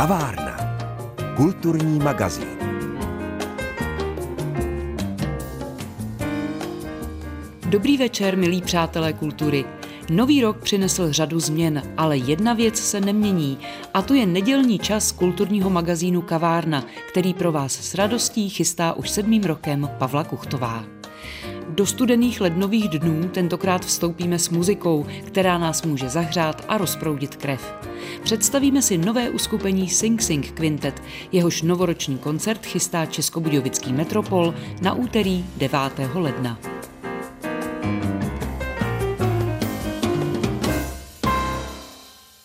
Kavárna. Kulturní magazín. Dobrý večer, milí přátelé kultury. Nový rok přinesl řadu změn, ale jedna věc se nemění a to je nedělní čas kulturního magazínu Kavárna, který pro vás s radostí chystá už sedmým rokem Pavla Kuchtová. Do studených lednových dnů tentokrát vstoupíme s muzikou, která nás může zahřát a rozproudit krev. Představíme si nové uskupení Sing Sing Quintet, jehož novoroční koncert chystá Českobudějovický Metropol na úterý 9. ledna.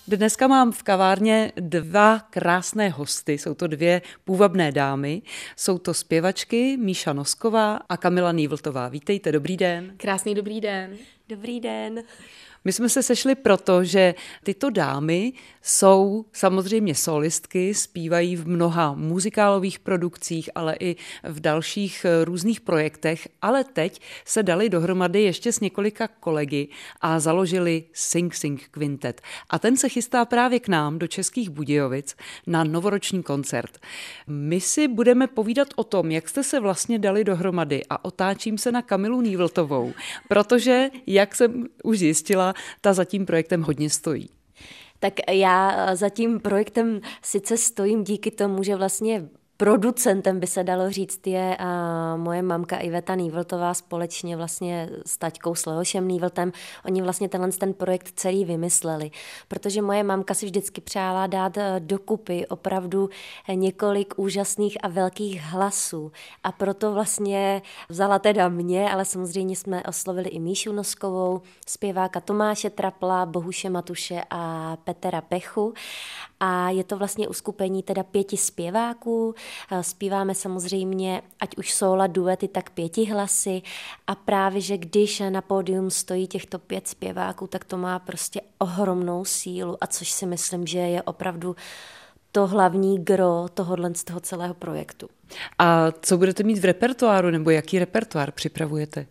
Dneska mám v kavárně dva krásné hosty. Jsou to dvě půvabné dámy. Jsou to zpěvačky Míša Nosková a Kamila Nývltová. Vítejte, dobrý den. Krásný dobrý den. Dobrý den. My jsme se sešli proto, že tyto dámy jsou samozřejmě solistky, zpívají v mnoha muzikálových produkcích, ale i v dalších eh, různých projektech, ale teď se dali dohromady ještě s několika kolegy a založili Sing Sing Quintet. A ten se chystá právě k nám do Českých Budějovic na novoroční koncert. My si budeme povídat o tom, jak jste se vlastně dali dohromady a otáčím se na Kamilu Nývltovou, protože, jak jsem už zjistila, ta za tím projektem hodně stojí. Tak já za tím projektem sice stojím díky tomu, že vlastně Producentem by se dalo říct je moje mamka Iveta Nývltová společně vlastně s taťkou s Leošem Nývltem. Oni vlastně tenhle ten projekt celý vymysleli, protože moje mamka si vždycky přála dát e, dokupy opravdu několik úžasných a velkých hlasů a proto vlastně vzala teda mě, ale samozřejmě jsme oslovili i Míšu Noskovou, zpěváka Tomáše Trapla, Bohuše Matuše a Petra Pechu a je to vlastně uskupení teda pěti zpěváků. Zpíváme samozřejmě, ať už sola, duety, tak pěti hlasy a právě, že když na pódium stojí těchto pět zpěváků, tak to má prostě ohromnou sílu a což si myslím, že je opravdu to hlavní gro tohohle z toho celého projektu. A co budete mít v repertoáru, nebo jaký repertoár připravujete?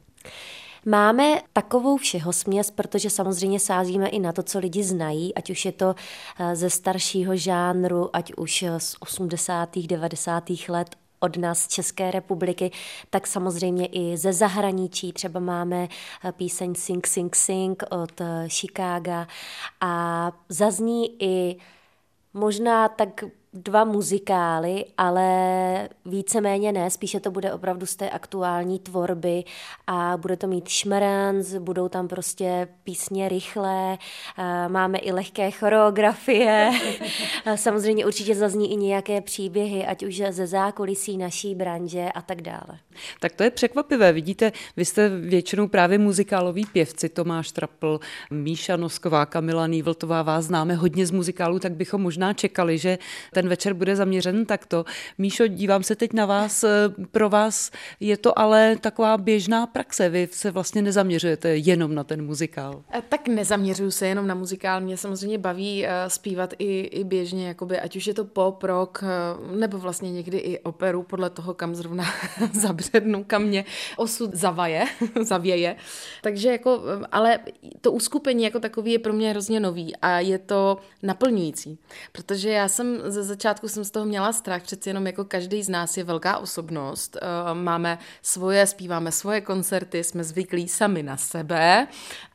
Máme takovou všeho směs, protože samozřejmě sázíme i na to, co lidi znají, ať už je to eh, ze staršího žánru, ať už z 80. 90. let, od nás z České republiky, tak samozřejmě i ze zahraničí. Třeba máme eh, píseň Sing Sing Sing od eh, Chicaga a zazní i možná tak dva muzikály, ale víceméně ne, spíše to bude opravdu z té aktuální tvorby a bude to mít šmeranz, budou tam prostě písně rychlé, máme i lehké choreografie, samozřejmě určitě zazní i nějaké příběhy, ať už ze zákulisí naší branže a tak dále. Tak to je překvapivé, vidíte, vy jste většinou právě muzikáloví pěvci, Tomáš Trapl, Míša Nosková, Kamila Nývltová, vás známe hodně z muzikálu, tak bychom možná čekali, že ten ten večer bude zaměřen takto. Míšo, dívám se teď na vás, eh, pro vás je to ale taková běžná praxe, vy se vlastně nezaměřujete jenom na ten muzikál. Eh, tak nezaměřuju se jenom na muzikál, mě samozřejmě baví eh, zpívat i, i běžně, jakoby, ať už je to pop, rock, nebo vlastně někdy i operu, podle toho, kam zrovna zabřednu, kam mě osud zavaje, zavěje. Takže jako, ale to uskupení jako takový je pro mě hrozně nový a je to naplňující, protože já jsem ze začátku jsem z toho měla strach, přeci jenom jako každý z nás je velká osobnost, eh, máme svoje, zpíváme svoje koncerty, jsme zvyklí sami na sebe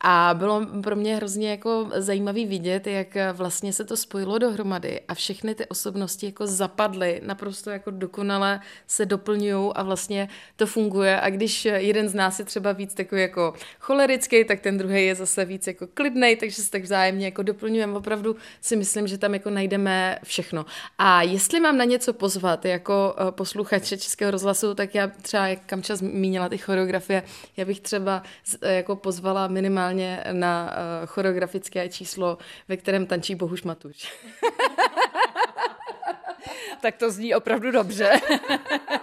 a bylo pro mě hrozně jako zajímavý vidět, jak vlastně se to spojilo dohromady a všechny ty osobnosti jako zapadly, naprosto jako dokonale se doplňují a vlastně to funguje a když jeden z nás je třeba víc takový jako cholerický, tak ten druhý je zase víc jako klidný, takže se tak vzájemně jako doplňujeme. Opravdu si myslím, že tam jako najdeme všechno. A jestli mám na něco pozvat jako eh, posluchače Českého rozhlasu, tak já třeba, jak Kamča zmínila ty choreografie, já bych třeba eh, jako pozvala minimálně na eh, choreografické číslo, ve kterém tančí Bohuš Matuš. tak to zní opravdu dobře.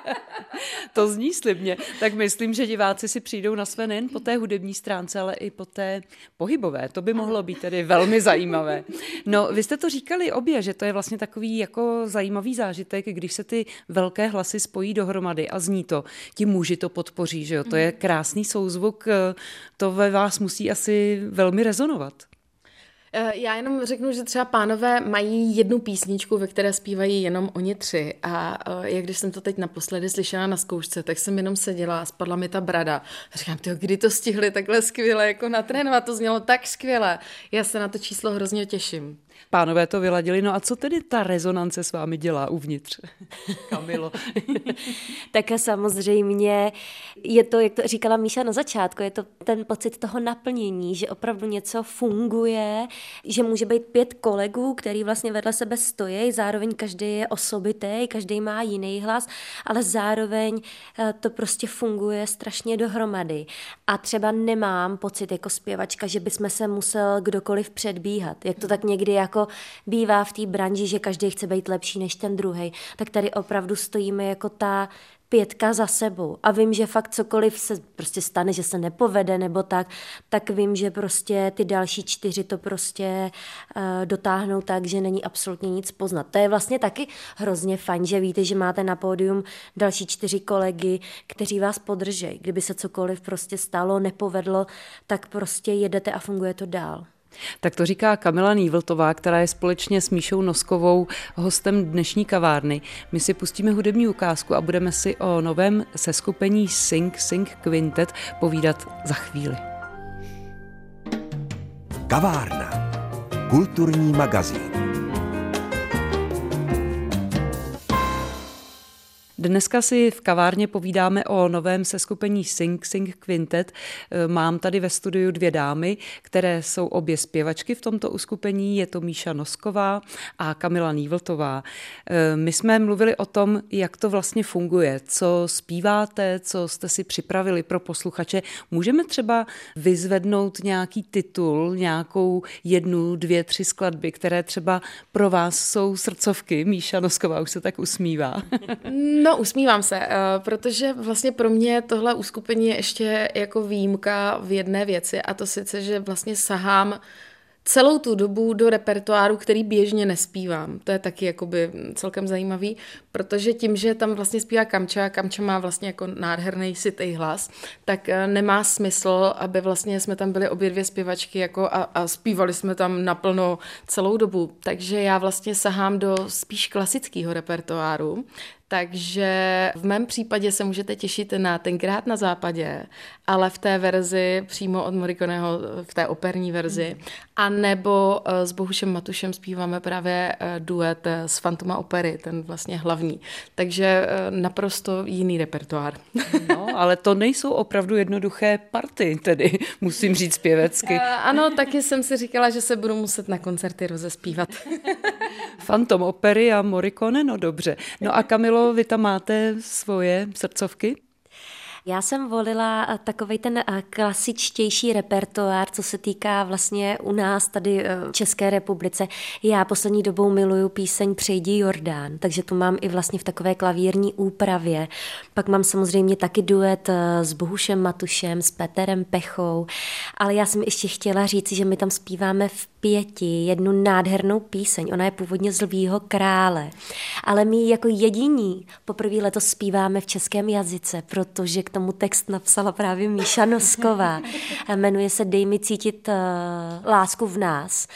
to zní slibně. Tak myslím, že diváci si přijdou na své nejen po té hudební stránce, ale i po té pohybové. To by mohlo být tedy velmi zajímavé. No, vy jste to říkali obě, že to je vlastně takový jako zajímavý zážitek, když se ty velké hlasy spojí dohromady a zní to. Ti muži to podpoří, že jo? To je krásný souzvuk, to ve vás musí asi velmi rezonovat. Eh, já jenom řeknu, že třeba pánové mají jednu písničku, ve které zpívají jenom oni tři. A eh, jak když jsem to teď naposledy slyšela na zkoušce, tak jsem jenom seděla a spadla mi ta brada. A říkám, tyjo, kdy to stihli takhle skvěle jako natrénovat, to znělo tak skvěle. Já se na to číslo hrozně těším. Pánové to vyladili, no a co tedy ta rezonance s vámi dělá uvnitř? Kamilo. tak samozřejmě je to, jak to říkala Míša na začátku, je to ten pocit toho naplnění, že opravdu něco funguje, že může být pět kolegů, který vlastně vedle sebe stojí, zároveň každý je osobitý, každý má jiný hlas, ale zároveň eh, to prostě funguje strašně dohromady. A třeba nemám pocit jako zpěvačka, že bychom se musel kdokoliv předbíhat. Jak to tak někdy jako bývá v té branži, že každý chce být lepší než ten druhý, tak tady opravdu stojíme jako ta pětka za sebou a vím, že fakt cokoliv se prostě stane, že se nepovede nebo tak, tak vím, že prostě ty další čtyři to prostě uh, dotáhnou tak, že není absolutně nic poznat. To je vlastně taky hrozně fajn, že víte, že máte na pódium další čtyři kolegy, kteří vás podržejí. Kdyby se cokoliv prostě stalo, nepovedlo, tak prostě jedete a funguje to dál. Tak to říká Kamila Nývltová, která je společně s Míšou Noskovou hostem dnešní kavárny. My si pustíme hudební ukázku a budeme si o novém seskupení Sing Sing Quintet povídat za chvíli. Kavárna. Kulturní magazín. Dneska si v kavárně povídáme o novém seskupení Sing Sing Quintet. E, mám tady ve studiu dvě dámy, které jsou obě zpěvačky v tomto uskupení. Je to Míša Nosková a Kamila Nývltová. E, my jsme mluvili o tom, jak to vlastně funguje, co zpíváte, co jste si připravili pro posluchače. Můžeme třeba vyzvednout nějaký titul, nějakou jednu, dvě, tři skladby, které třeba pro vás jsou srdcovky. Míša Nosková už se tak usmívá. No, usmívám se, uh, protože vlastně pro mě tohle uskupení je ještě jako výjimka v jedné věci a to sice, že vlastně sahám celou tu dobu do repertoáru, který běžně nespívám. To je taky jakoby celkem zajímavý, protože tím, že tam vlastně zpívá Kamča, Kamča má vlastně jako nádherný sitý hlas, tak eh, nemá smysl, aby vlastně jsme tam byli obě dvě zpěvačky jako a, a zpívali jsme tam naplno celou dobu. Takže já vlastně sahám do spíš klasického repertoáru, takže v mém případě se můžete těšit na tenkrát na západě, ale v té verzi přímo od Morikoneho, v té operní verzi. A nebo eh, s Bohušem Matušem zpíváme právě eh, duet z Fantoma opery, ten vlastně hlavní. Takže naprosto jiný repertoár. No, ale to nejsou opravdu jednoduché party, tedy musím říct zpěvecky. Ano, taky jsem si říkala, že se budu muset na koncerty rozespívat. Fantom opery a Morikone, no dobře. No a Kamilo, vy tam máte svoje srdcovky? Já jsem volila eh, takový ten eh, klasičtější repertoár, co se týká vlastně u nás tady eh, v České republice. Já poslední dobou miluju píseň Přejdi Jordán, takže tu mám i vlastně v takové klavírní úpravě. Pak mám samozřejmě taky duet s Bohušem Matušem, s Peterem Pechou, ale já jsem ještě chtěla říct, že my tam zpíváme v pěti jednu nádhernou píseň. Ona je původně z Lvího krále, ale my jako jediní poprvé letos zpíváme v českém jazyce, protože k tomu text napsala právě Míša Nosková. Jmenuje se Dej mi cítit uh, lásku v nás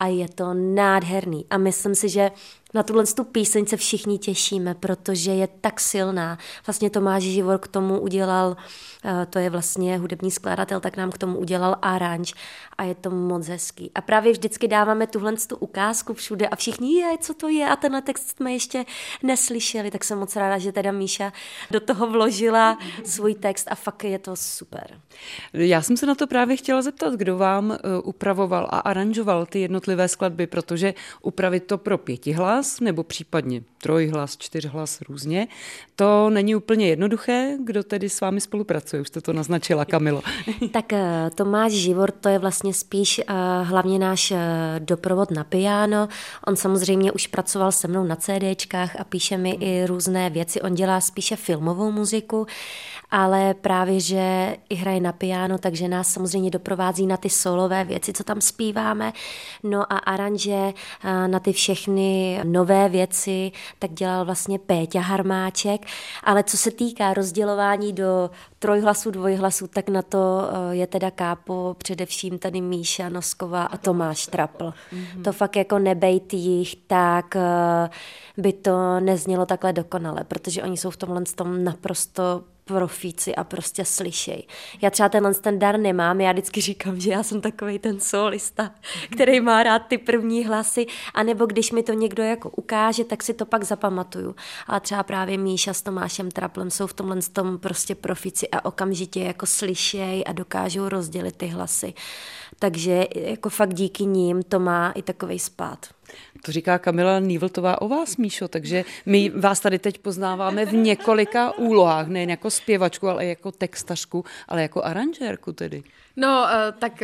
a je to nádherný. A myslím si, že na tuhle tu píseň se všichni těšíme, protože je tak silná. Vlastně Tomáš Živor k tomu udělal, eh, to je vlastně hudební skladatel, tak nám k tomu udělal aranž a je to moc hezký. A právě vždycky dáváme tuhle tu ukázku všude a všichni, je, co to je a tenhle text jsme ještě neslyšeli, tak jsem moc ráda, že teda Míša do toho vložila svůj text a fakt je to super. Já jsem se na to právě chtěla zeptat, kdo vám eh, upravoval a aranžoval ty jednotlivé skladby, protože upravit to pro pětihlas hlas nebo případně trojhlas, čtyřhlas různě. To není úplně jednoduché. Kdo tedy s vámi spolupracuje? Už jste to naznačila, Kamilo. tak eh, Tomáš Živor, to je vlastně spíš uh, hlavně náš uh, doprovod na piano. On samozřejmě už pracoval se mnou na CDčkách a píše mi i různé věci. On dělá spíše filmovou muziku, ale právě, že i hraje na piano, takže nás samozřejmě doprovází na ty solové věci, co tam zpíváme. No a aranže na ty všechny nové věci, tak dělal vlastně Péťa Harmáček, ale co se týká rozdělování do trojhlasů, dvojhlasů, tak na to eh, je teda kápo především tady Míša Nosková a Tomáš Trapl. Mm-hmm. To fakt jako nebejt jich, tak eh, by to neznělo takhle dokonale, protože oni jsou v tomhle tom naprosto profíci a prostě slyšej. Já třeba tenhle ten dar nemám, já vždycky říkám, že já jsem takový ten solista, který má rád ty první hlasy, anebo když mi to někdo jako ukáže, tak si to pak zapamatuju. Ale třeba právě Míša s Tomášem Traplem jsou v tomhle tom prostě profíci a okamžitě jako slyšej a dokážou rozdělit ty hlasy. Takže jako fakt díky ním to má i takový spát. To říká Kamila Nývltová o vás, Míšo, takže my vás tady teď poznáváme v několika úlohách, nejen jako zpěvačku, ale jako textařku, ale jako aranžérku tedy. No, eh, tak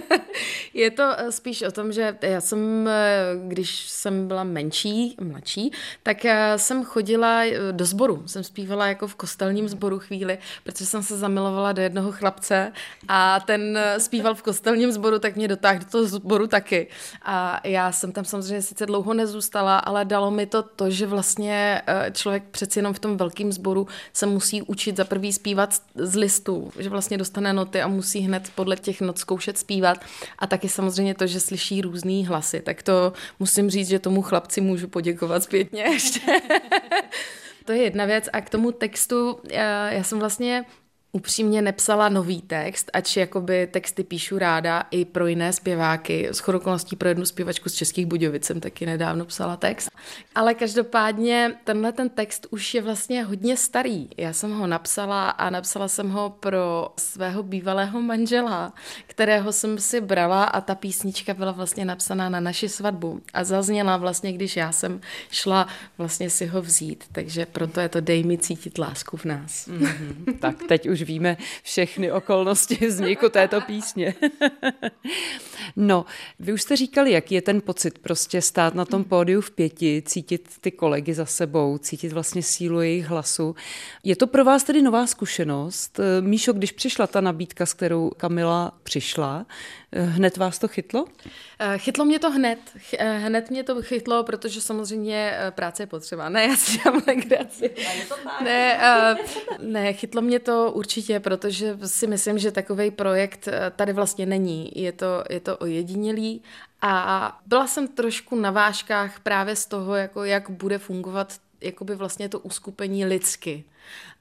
je to eh, spíš o tom, že já jsem, eh, když jsem byla menší, mladší, tak jsem chodila do sboru. Jsem zpívala jako v kostelním sboru chvíli, protože jsem se zamilovala do jednoho chlapce a ten zpíval v kostelním sboru, tak mě dotáhl do toho sboru taky. A já jsem tam samozřejmě sice dlouho nezůstala, ale dalo mi to to, že vlastně člověk přeci jenom v tom velkém sboru se musí učit za prvý zpívat z listu, že vlastně dostane noty a musí hned podle těch not zkoušet zpívat a taky samozřejmě to, že slyší různý hlasy, tak to musím říct, že tomu chlapci můžu poděkovat zpětně ještě. to je jedna věc a k tomu textu, já, já jsem vlastně upřímně nepsala nový text, ač jakoby texty píšu ráda i pro jiné zpěváky. S okolností pro jednu zpěvačku z Českých Budějovic jsem taky nedávno psala text. Ale každopádně tenhle ten text už je vlastně hodně starý. Já jsem ho napsala a napsala jsem ho pro svého bývalého manžela, kterého jsem si brala a ta písnička byla vlastně napsaná na naši svatbu a zazněla vlastně, když já jsem šla vlastně si ho vzít. Takže proto je to Dej mi cítit lásku v nás. Mm-hmm. Tak teď už víme všechny okolnosti vzniku této písně. no, vy už jste říkali, jaký je ten pocit prostě stát na tom pódiu v pěti, cítit ty kolegy za sebou, cítit vlastně sílu jejich hlasu. Je to pro vás tedy nová zkušenost? Míšo, když přišla ta nabídka, s kterou Kamila přišla, hned vás to chytlo? Eh, chytlo mě to hned. Eh, hned mě to chytlo, protože samozřejmě eh, práce je potřeba. Ne, já si dělám legraci. Ne, ne, chytlo mě to určitě, protože si myslím, že takový projekt tady vlastně není. Je to, je to ojedinělý a byla jsem trošku na vážkách právě z toho, jako jak bude fungovat jakoby vlastně to uskupení lidsky.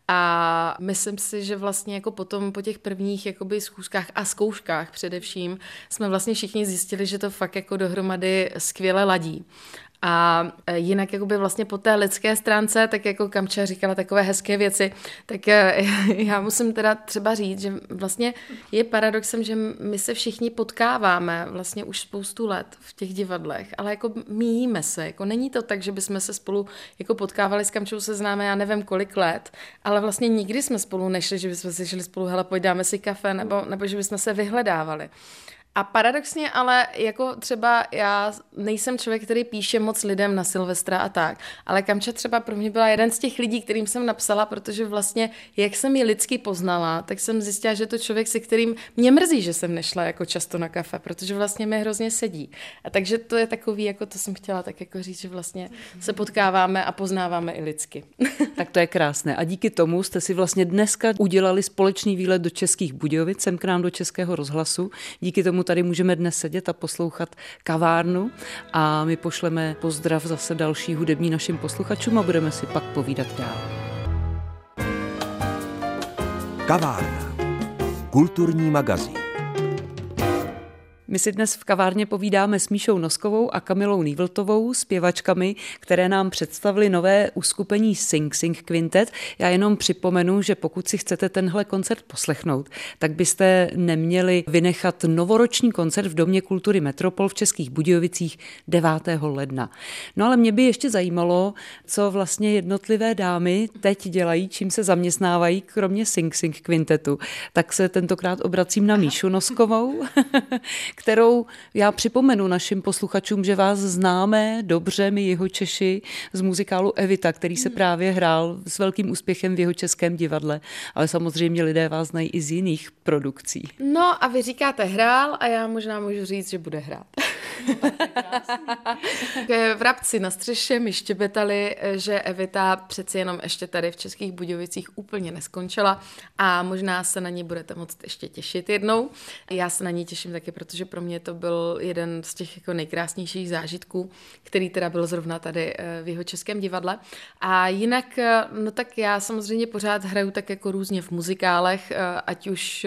A myslím si, že vlastně jako potom po těch prvních jakoby schůzkách a zkouškách především jsme vlastně všichni zjistili, že to fakt jako dohromady skvěle ladí. A e, jinak jakoby vlastně po té lidské stránce, tak jako Kamča říkala takové hezké věci, tak e, já musím teda třeba říct, že vlastně je paradoxem, že my se všichni potkáváme vlastně už spoustu let v těch divadlech, ale jako míjíme se, jako není to tak, že bychom se spolu jako potkávali s Kamčou se známe já nevím kolik let, ale vlastně nikdy jsme spolu nešli, že bychom si šli spolu, hele, pojď dáme si kafe, nebo, nebo že bychom se vyhledávali. A paradoxně ale jako třeba já nejsem člověk, který píše moc lidem na Silvestra a tak, ale Kamča třeba pro mě byla jeden z těch lidí, kterým jsem napsala, protože vlastně, jak jsem ji lidsky poznala, tak jsem zjistila, že to člověk, se kterým mě mrzí, že jsem nešla jako často na kafe, protože vlastně mi hrozně sedí. A takže to je takový, jako to jsem chtěla tak jako říct, že vlastně se potkáváme a poznáváme i lidsky. tak to je krásné. A díky tomu jste si vlastně dneska udělali společný výlet do Českých Budějovic, sem k nám do Českého rozhlasu. Díky tomu tady můžeme dnes sedět a poslouchat kavárnu a my pošleme pozdrav zase další hudební našim posluchačům a budeme si pak povídat dál. Kavárna. Kulturní magazín. My si dnes v kavárně povídáme s Míšou Noskovou a Kamilou Nývltovou, zpěvačkami, které nám představili nové uskupení Sing Sing Quintet. Já jenom připomenu, že pokud si chcete tenhle koncert poslechnout, tak byste neměli vynechat novoroční koncert v Domě kultury Metropol v Českých Budějovicích 9. ledna. No ale mě by ještě zajímalo, co vlastně jednotlivé dámy teď dělají, čím se zaměstnávají, kromě Sing Sing Quintetu. Tak se tentokrát obracím na Míšu Noskovou, kterou já připomenu našim posluchačům, že vás známe dobře, my jeho Češi, z muzikálu Evita, který se právě hrál s velkým úspěchem v jeho českém divadle, ale samozřejmě lidé vás znají i z jiných produkcí. No a vy říkáte hrál a já možná můžu říct, že bude hrát. v Rabci na střeše mi štěbetali, že Evita přeci jenom ještě tady v Českých Budějovicích úplně neskončila a možná se na ní budete moct ještě těšit jednou. Já se na ní těším taky, protože pro mě to byl jeden z těch jako nejkrásnějších zážitků, který teda byl zrovna tady eh, v jeho českém divadle. A jinak, eh, no tak já samozřejmě pořád hraju tak jako různě v muzikálech, eh, ať už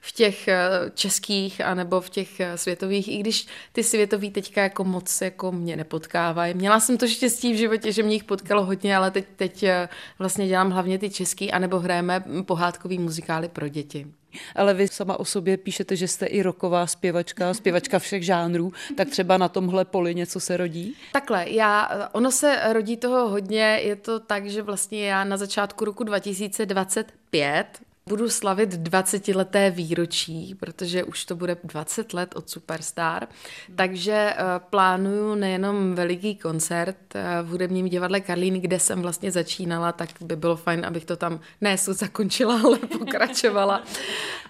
v těch českých, anebo v těch světových, i když ty světový teďka jako moc jako mě nepotkávají. Měla jsem to štěstí v životě, že mě jich potkalo hodně, ale teď, teď vlastně dělám hlavně ty český, anebo hrajeme pohádkový muzikály pro děti. Ale vy sama o sobě píšete, že jste i roková zpěvačka, zpěvačka všech žánrů, tak třeba na tomhle poli něco se rodí? Takhle, já, ono se rodí toho hodně, je to tak, že vlastně já na začátku roku 2025 budu slavit 20-leté výročí, protože už to bude 20 let od Superstar, takže eh, plánuju nejenom veliký koncert eh, v hudebním divadle Karlín, kde jsem vlastně začínala, tak by bylo fajn, abych to tam ne zakončila, ale pokračovala,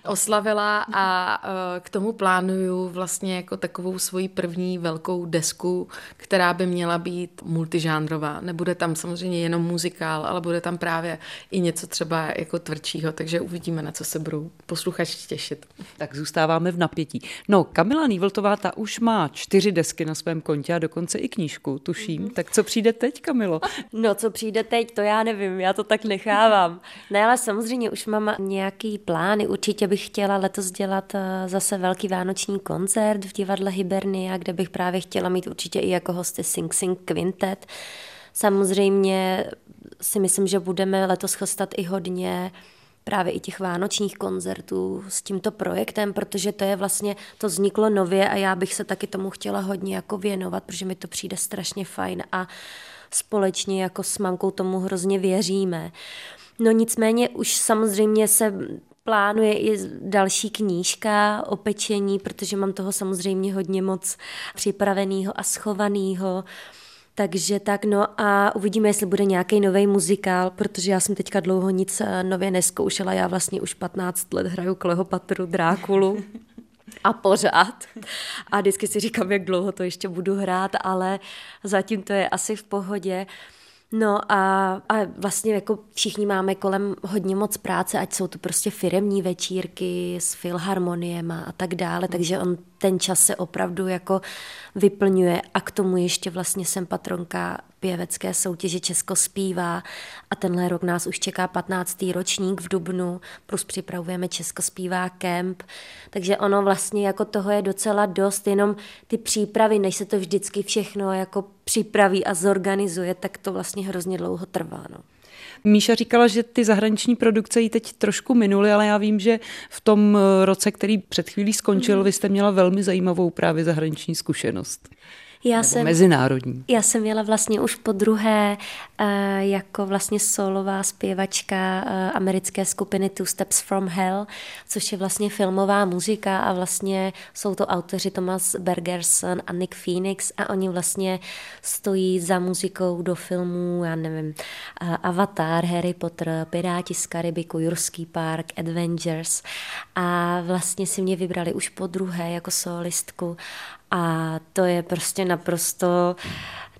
oslavila a eh, k tomu plánuju vlastně jako takovou svoji první velkou desku, která by měla být multižánrová. Nebude tam samozřejmě jenom muzikál, ale bude tam právě i něco třeba jako tvrdšího, takže uvidíme, na co se budou posluchači těšit. Tak zůstáváme v napětí. No, Kamila Nývltová, ta už má čtyři desky na svém kontě a dokonce i knížku, tuším. Mm-hmm. Tak co přijde teď, Kamilo? No, co přijde teď, to já nevím, já to tak nechávám. Ne, ale samozřejmě už mám nějaký plány. Určitě bych chtěla letos dělat eh, zase velký vánoční koncert v divadle Hibernia, kde bych právě chtěla mít určitě i jako hosty Sing Sing Quintet. Samozřejmě si myslím, že budeme letos chostat i hodně právě i těch vánočních koncertů s tímto projektem, protože to je vlastně, to vzniklo nově a já bych se taky tomu chtěla hodně jako věnovat, protože mi to přijde strašně fajn a společně jako s mamkou tomu hrozně věříme. No nicméně už samozřejmě se plánuje i další knížka o pečení, protože mám toho samozřejmě hodně moc připraveného a schovaného. Takže tak, no a uvidíme, jestli bude nějaký nový muzikál, protože já jsem teďka dlouho nic eh, nově neskoušela. Já vlastně už 15 let hraju Kleopatru, Drákulu a pořád. A vždycky si říkám, jak dlouho to ještě budu hrát, ale zatím to je asi v pohodě. No a, a vlastně jako všichni máme kolem hodně moc práce, ať jsou to prostě firemní večírky s filharmoniem a tak dále, takže on ten čas se opravdu jako vyplňuje a k tomu ještě vlastně jsem patronka pěvecké soutěže Česko zpívá a tenhle rok nás už čeká 15. ročník v Dubnu, plus připravujeme Česko zpívá kemp, takže ono vlastně jako toho je docela dost, jenom ty přípravy, než se to vždycky všechno jako připraví a zorganizuje, tak to vlastně hrozně dlouho trvá. No. Míša říkala, že ty zahraniční produkce jí teď trošku minuly, ale já vím, že v tom roce, který před chvílí skončil, mm. vy jste měla velmi zajímavou právě zahraniční zkušenost. Já Nebo jsem, mezinárodní. Já jsem měla vlastně už po druhé uh, jako vlastně solová zpěvačka uh, americké skupiny Two Steps from Hell, což je vlastně filmová muzika a vlastně jsou to autoři Thomas Bergerson a Nick Phoenix a oni vlastně stojí za muzikou do filmů, já nevím, uh, Avatar, Harry Potter, Piráti z Karibiku, Jurský park, Avengers a vlastně si mě vybrali už po druhé jako solistku a to je prostě naprosto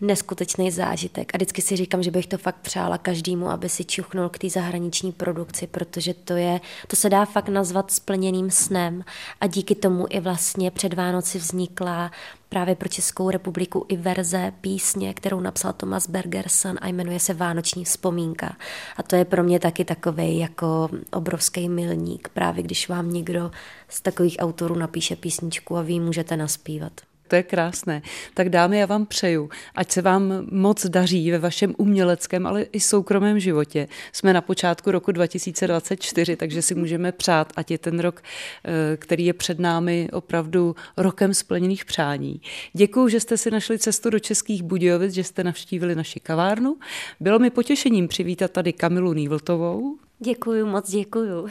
neskutečný zážitek. A vždycky si říkám, že bych to fakt přála každému, aby si čuchnul k té zahraniční produkci, protože to je, to se dá fakt nazvat splněným snem. A díky tomu i vlastně před Vánoci vznikla právě pro Českou republiku i verze písně, kterou napsal Thomas Bergerson a jmenuje se Vánoční vzpomínka. A to je pro mě taky takový jako obrovský milník, právě když vám někdo z takových autorů napíše písničku a vy můžete naspívat. To je krásné. Tak dámy, já vám přeju, ať se vám moc daří ve vašem uměleckém, ale i soukromém životě. Jsme na počátku roku 2024, takže si můžeme přát, ať je ten rok, eh, který je před námi opravdu rokem splněných přání. Děkuji, že jste si našli cestu do Českých Budějovic, že jste navštívili naši kavárnu. Bylo mi potěšením přivítat tady Kamilu Nývltovou, Děkuju, moc děkuju.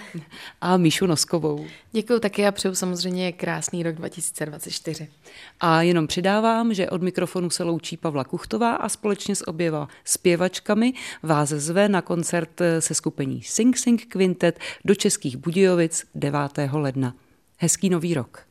A Míšu Noskovou. Děkuju taky a přeju samozřejmě krásný rok 2024. A jenom přidávám, že od mikrofonu se loučí Pavla Kuchtová a společně s oběma zpěvačkami vás zve na koncert se skupení Sing Sing Quintet do Českých Budějovic 9. ledna. Hezký nový rok.